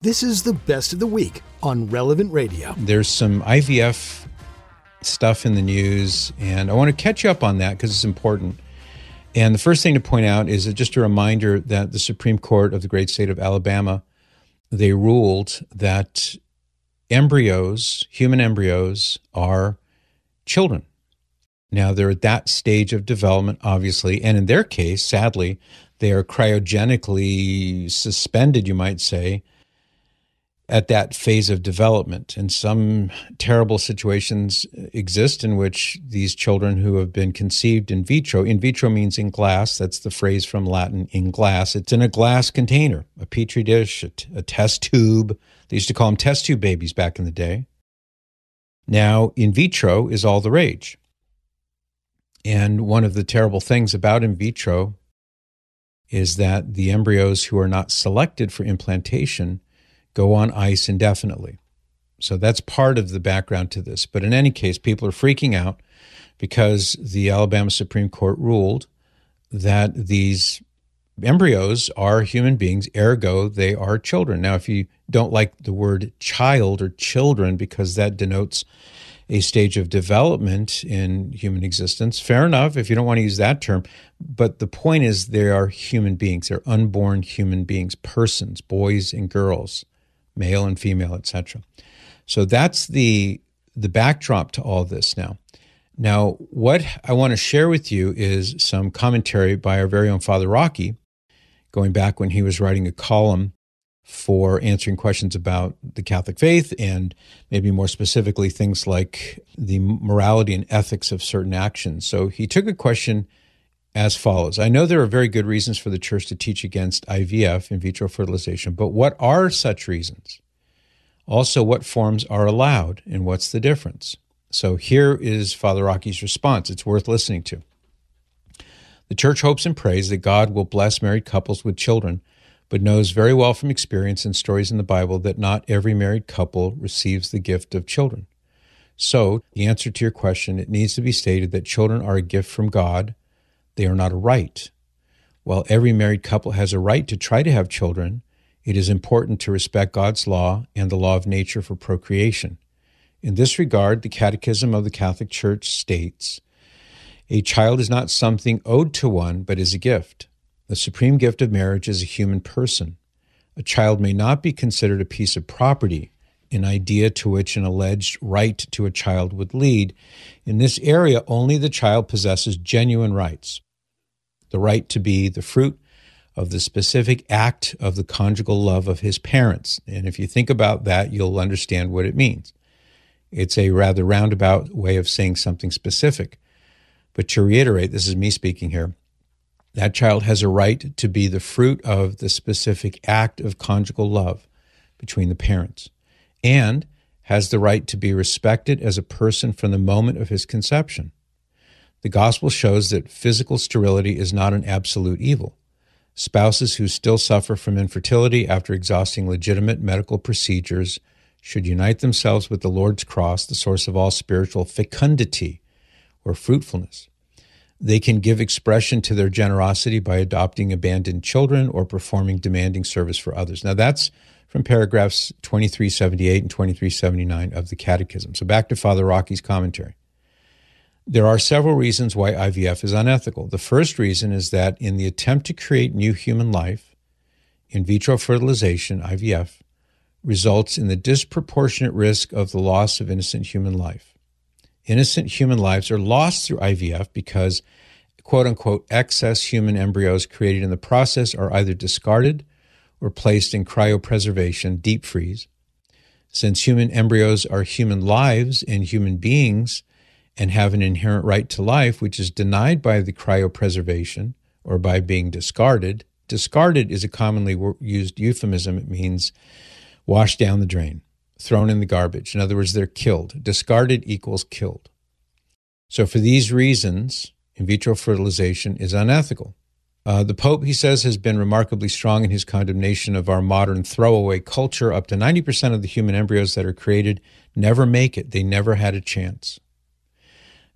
This is the best of the week on Relevant Radio. There's some IVF stuff in the news, and I want to catch up on that because it's important. And the first thing to point out is just a reminder that the Supreme Court of the great state of Alabama they ruled that embryos, human embryos, are children. Now they're at that stage of development, obviously, and in their case, sadly, they are cryogenically suspended, you might say, at that phase of development. And some terrible situations exist in which these children who have been conceived in vitro, in vitro means in glass, that's the phrase from Latin, in glass. It's in a glass container, a petri dish, a, t- a test tube. They used to call them test tube babies back in the day. Now, in vitro is all the rage. And one of the terrible things about in vitro is that the embryos who are not selected for implantation go on ice indefinitely. So that's part of the background to this. But in any case, people are freaking out because the Alabama Supreme Court ruled that these embryos are human beings, ergo, they are children. Now, if you don't like the word child or children because that denotes a stage of development in human existence. Fair enough if you don't want to use that term. But the point is, they are human beings. They're unborn human beings, persons, boys and girls male and female, etc. So that's the the backdrop to all this now. Now, what I want to share with you is some commentary by our very own Father Rocky, going back when he was writing a column for answering questions about the Catholic faith and maybe more specifically things like the morality and ethics of certain actions. So he took a question as follows I know there are very good reasons for the church to teach against IVF, in vitro fertilization, but what are such reasons? Also, what forms are allowed and what's the difference? So here is Father Rocky's response. It's worth listening to. The church hopes and prays that God will bless married couples with children, but knows very well from experience and stories in the Bible that not every married couple receives the gift of children. So, the answer to your question, it needs to be stated that children are a gift from God they are not a right. While every married couple has a right to try to have children, it is important to respect God's law and the law of nature for procreation. In this regard, the Catechism of the Catholic Church states A child is not something owed to one, but is a gift. The supreme gift of marriage is a human person. A child may not be considered a piece of property, an idea to which an alleged right to a child would lead. In this area, only the child possesses genuine rights the right to be the fruit of the specific act of the conjugal love of his parents. And if you think about that, you'll understand what it means. It's a rather roundabout way of saying something specific. But to reiterate, this is me speaking here, that child has a right to be the fruit of the specific act of conjugal love between the parents and has the right to be respected as a person from the moment of his conception. The gospel shows that physical sterility is not an absolute evil. Spouses who still suffer from infertility after exhausting legitimate medical procedures should unite themselves with the Lord's cross, the source of all spiritual fecundity or fruitfulness. They can give expression to their generosity by adopting abandoned children or performing demanding service for others. Now, that's from paragraphs 2378 and 2379 of the Catechism. So, back to Father Rocky's commentary. There are several reasons why IVF is unethical. The first reason is that in the attempt to create new human life, in vitro fertilization, IVF, results in the disproportionate risk of the loss of innocent human life. Innocent human lives are lost through IVF because, quote unquote, excess human embryos created in the process are either discarded or placed in cryopreservation, deep freeze. Since human embryos are human lives and human beings, and have an inherent right to life, which is denied by the cryopreservation or by being discarded. Discarded is a commonly used euphemism. It means washed down the drain, thrown in the garbage. In other words, they're killed. Discarded equals killed. So, for these reasons, in vitro fertilization is unethical. Uh, the Pope, he says, has been remarkably strong in his condemnation of our modern throwaway culture. Up to 90% of the human embryos that are created never make it, they never had a chance.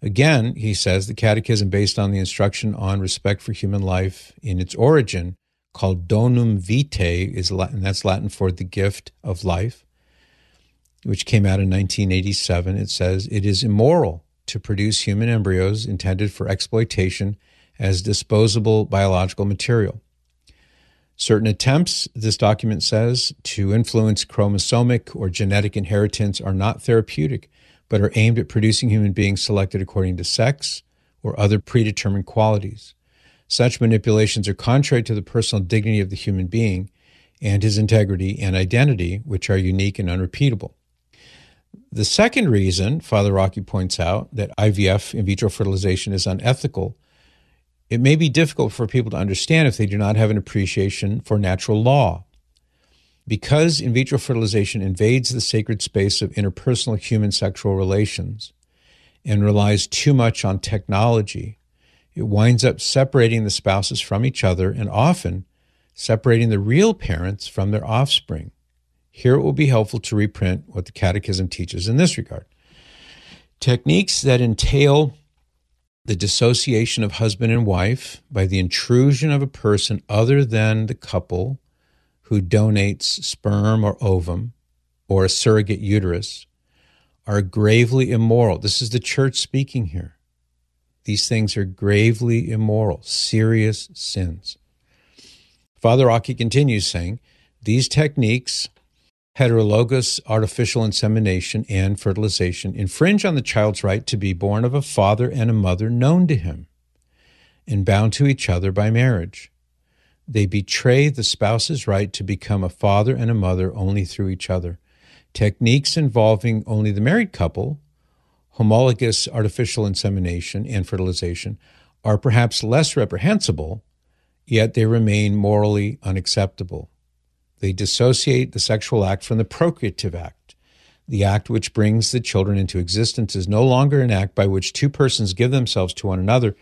Again, he says the catechism, based on the instruction on respect for human life in its origin, called donum vitae, is Latin, that's Latin for the gift of life, which came out in 1987. It says it is immoral to produce human embryos intended for exploitation as disposable biological material. Certain attempts, this document says, to influence chromosomic or genetic inheritance are not therapeutic, but are aimed at producing human beings selected according to sex or other predetermined qualities. Such manipulations are contrary to the personal dignity of the human being and his integrity and identity, which are unique and unrepeatable. The second reason, Father Rocky points out, that IVF, in vitro fertilization, is unethical it may be difficult for people to understand if they do not have an appreciation for natural law. Because in vitro fertilization invades the sacred space of interpersonal human sexual relations and relies too much on technology, it winds up separating the spouses from each other and often separating the real parents from their offspring. Here it will be helpful to reprint what the Catechism teaches in this regard. Techniques that entail the dissociation of husband and wife by the intrusion of a person other than the couple who donates sperm or ovum or a surrogate uterus are gravely immoral. This is the church speaking here. These things are gravely immoral, serious sins. Father Rocky continues saying, these techniques heterologous artificial insemination and fertilization infringe on the child's right to be born of a father and a mother known to him and bound to each other by marriage. They betray the spouse's right to become a father and a mother only through each other. Techniques involving only the married couple, homologous artificial insemination and fertilization, are perhaps less reprehensible, yet they remain morally unacceptable. They dissociate the sexual act from the procreative act. The act which brings the children into existence is no longer an act by which two persons give themselves to one another,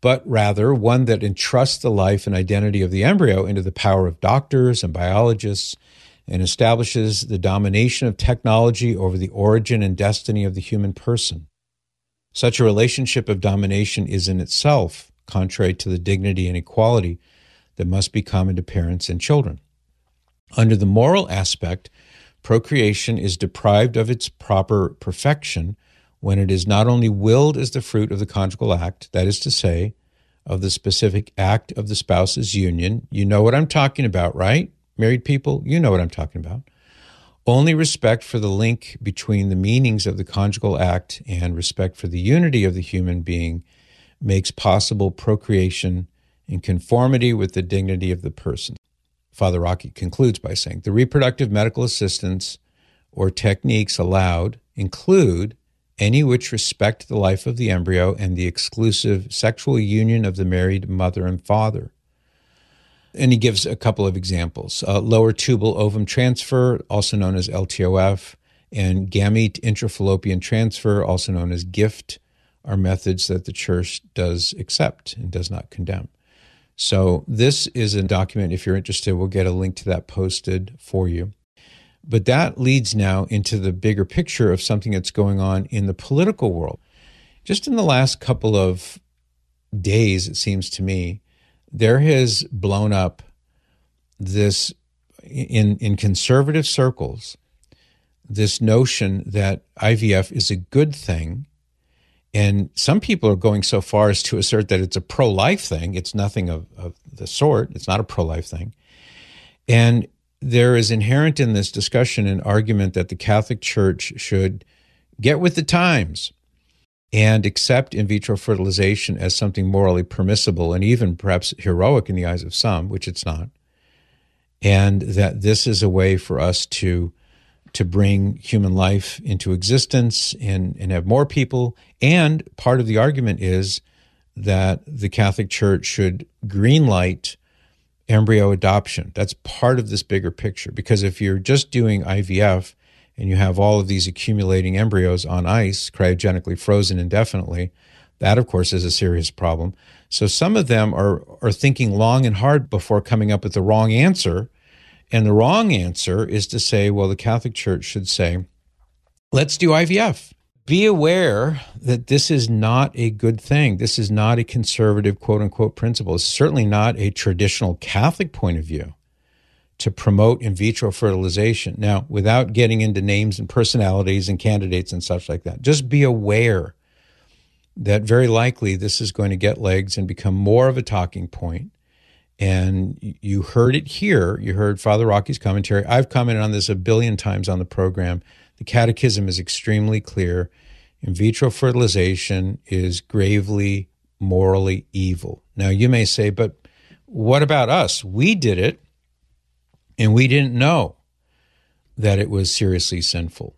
but rather one that entrusts the life and identity of the embryo into the power of doctors and biologists and establishes the domination of technology over the origin and destiny of the human person. Such a relationship of domination is in itself contrary to the dignity and equality that must be common to parents and children. Under the moral aspect, procreation is deprived of its proper perfection when it is not only willed as the fruit of the conjugal act, that is to say, of the specific act of the spouse's union. You know what I'm talking about, right? Married people, you know what I'm talking about. Only respect for the link between the meanings of the conjugal act and respect for the unity of the human being makes possible procreation in conformity with the dignity of the person. Father Rocky concludes by saying the reproductive medical assistance or techniques allowed include any which respect the life of the embryo and the exclusive sexual union of the married mother and father. And he gives a couple of examples uh, lower tubal ovum transfer, also known as LTOF, and gamete intrafallopian transfer, also known as GIFT, are methods that the church does accept and does not condemn. So, this is a document. If you're interested, we'll get a link to that posted for you. But that leads now into the bigger picture of something that's going on in the political world. Just in the last couple of days, it seems to me, there has blown up this in, in conservative circles this notion that IVF is a good thing and some people are going so far as to assert that it's a pro life thing. It's nothing of, of the sort, it's not a pro life thing. And there is inherent in this discussion an argument that the Catholic Church should get with the times and accept in vitro fertilization as something morally permissible and even perhaps heroic in the eyes of some, which it's not. And that this is a way for us to to bring human life into existence and, and have more people. And part of the argument is that the Catholic Church should greenlight embryo adoption. That's part of this bigger picture. Because if you're just doing IVF and you have all of these accumulating embryos on ice, cryogenically frozen indefinitely, that of course is a serious problem. So some of them are, are thinking long and hard before coming up with the wrong answer and the wrong answer is to say, well, the Catholic Church should say, let's do IVF. Be aware that this is not a good thing. This is not a conservative quote unquote principle. It's certainly not a traditional Catholic point of view to promote in vitro fertilization. Now, without getting into names and personalities and candidates and such like that, just be aware that very likely this is going to get legs and become more of a talking point. And you heard it here. You heard Father Rocky's commentary. I've commented on this a billion times on the program the catechism is extremely clear. In vitro fertilization is gravely morally evil. Now, you may say, but what about us? We did it and we didn't know that it was seriously sinful.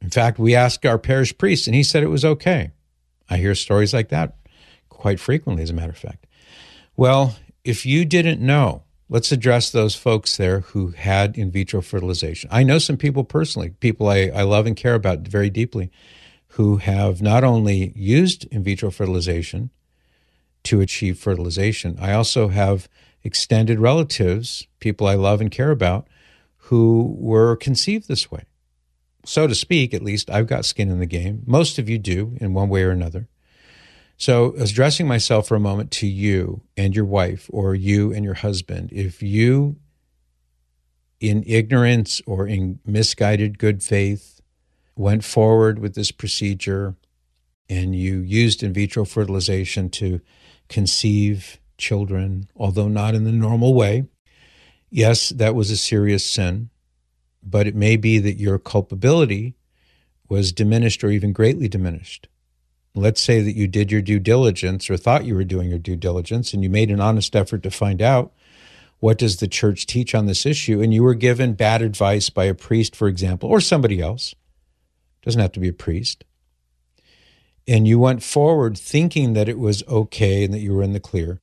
In fact, we asked our parish priest and he said it was okay. I hear stories like that quite frequently, as a matter of fact. Well, if you didn't know, let's address those folks there who had in vitro fertilization. I know some people personally, people I, I love and care about very deeply, who have not only used in vitro fertilization to achieve fertilization, I also have extended relatives, people I love and care about, who were conceived this way. So to speak, at least, I've got skin in the game. Most of you do in one way or another. So, addressing myself for a moment to you and your wife, or you and your husband, if you, in ignorance or in misguided good faith, went forward with this procedure and you used in vitro fertilization to conceive children, although not in the normal way, yes, that was a serious sin, but it may be that your culpability was diminished or even greatly diminished let's say that you did your due diligence or thought you were doing your due diligence and you made an honest effort to find out what does the church teach on this issue and you were given bad advice by a priest for example or somebody else doesn't have to be a priest and you went forward thinking that it was okay and that you were in the clear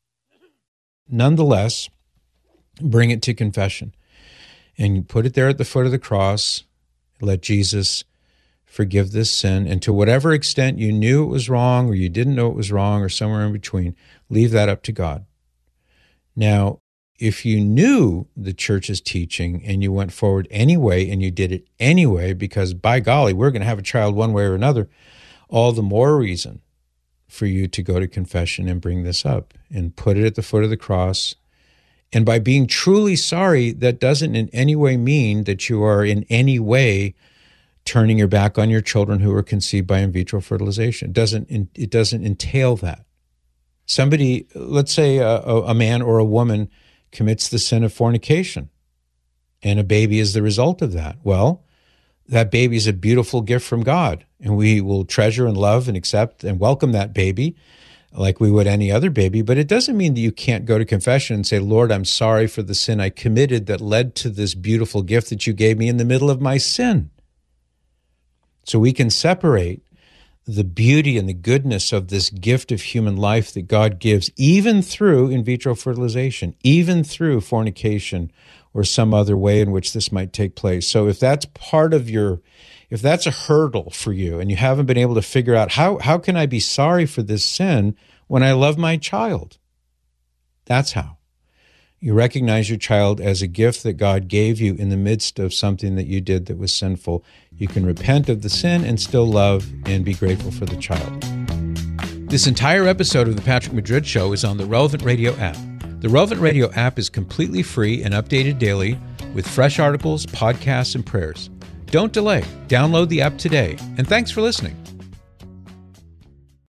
nonetheless bring it to confession. And you put it there at the foot of the cross let jesus forgive this sin. And to whatever extent you knew it was wrong or you didn't know it was wrong or somewhere in between, leave that up to God. Now, if you knew the church's teaching and you went forward anyway and you did it anyway, because by golly, we're going to have a child one way or another, all the more reason for you to go to confession and bring this up and put it at the foot of the cross. And by being truly sorry, that doesn't in any way mean that you are in any way turning your back on your children who were conceived by in vitro fertilization. It doesn't it doesn't entail that. Somebody, let's say a, a man or a woman commits the sin of fornication, and a baby is the result of that. Well, that baby is a beautiful gift from God, and we will treasure and love and accept and welcome that baby like we would any other baby. But it doesn't mean that you can't go to confession and say, Lord, I'm sorry for the sin I committed that led to this beautiful gift that you gave me in the middle of my sin. So we can separate the beauty and the goodness of this gift of human life that God gives, even through in vitro fertilization, even through fornication or some other way in which this might take place. So if that's part of your if that's a hurdle for you and you haven't been able to figure out how how can I be sorry for this sin when I love my child? That's how. You recognize your child as a gift that God gave you in the midst of something that you did that was sinful. You can repent of the sin and still love and be grateful for the child. This entire episode of The Patrick Madrid Show is on the Relevant Radio app. The Relevant Radio app is completely free and updated daily with fresh articles, podcasts, and prayers. Don't delay. Download the app today. And thanks for listening.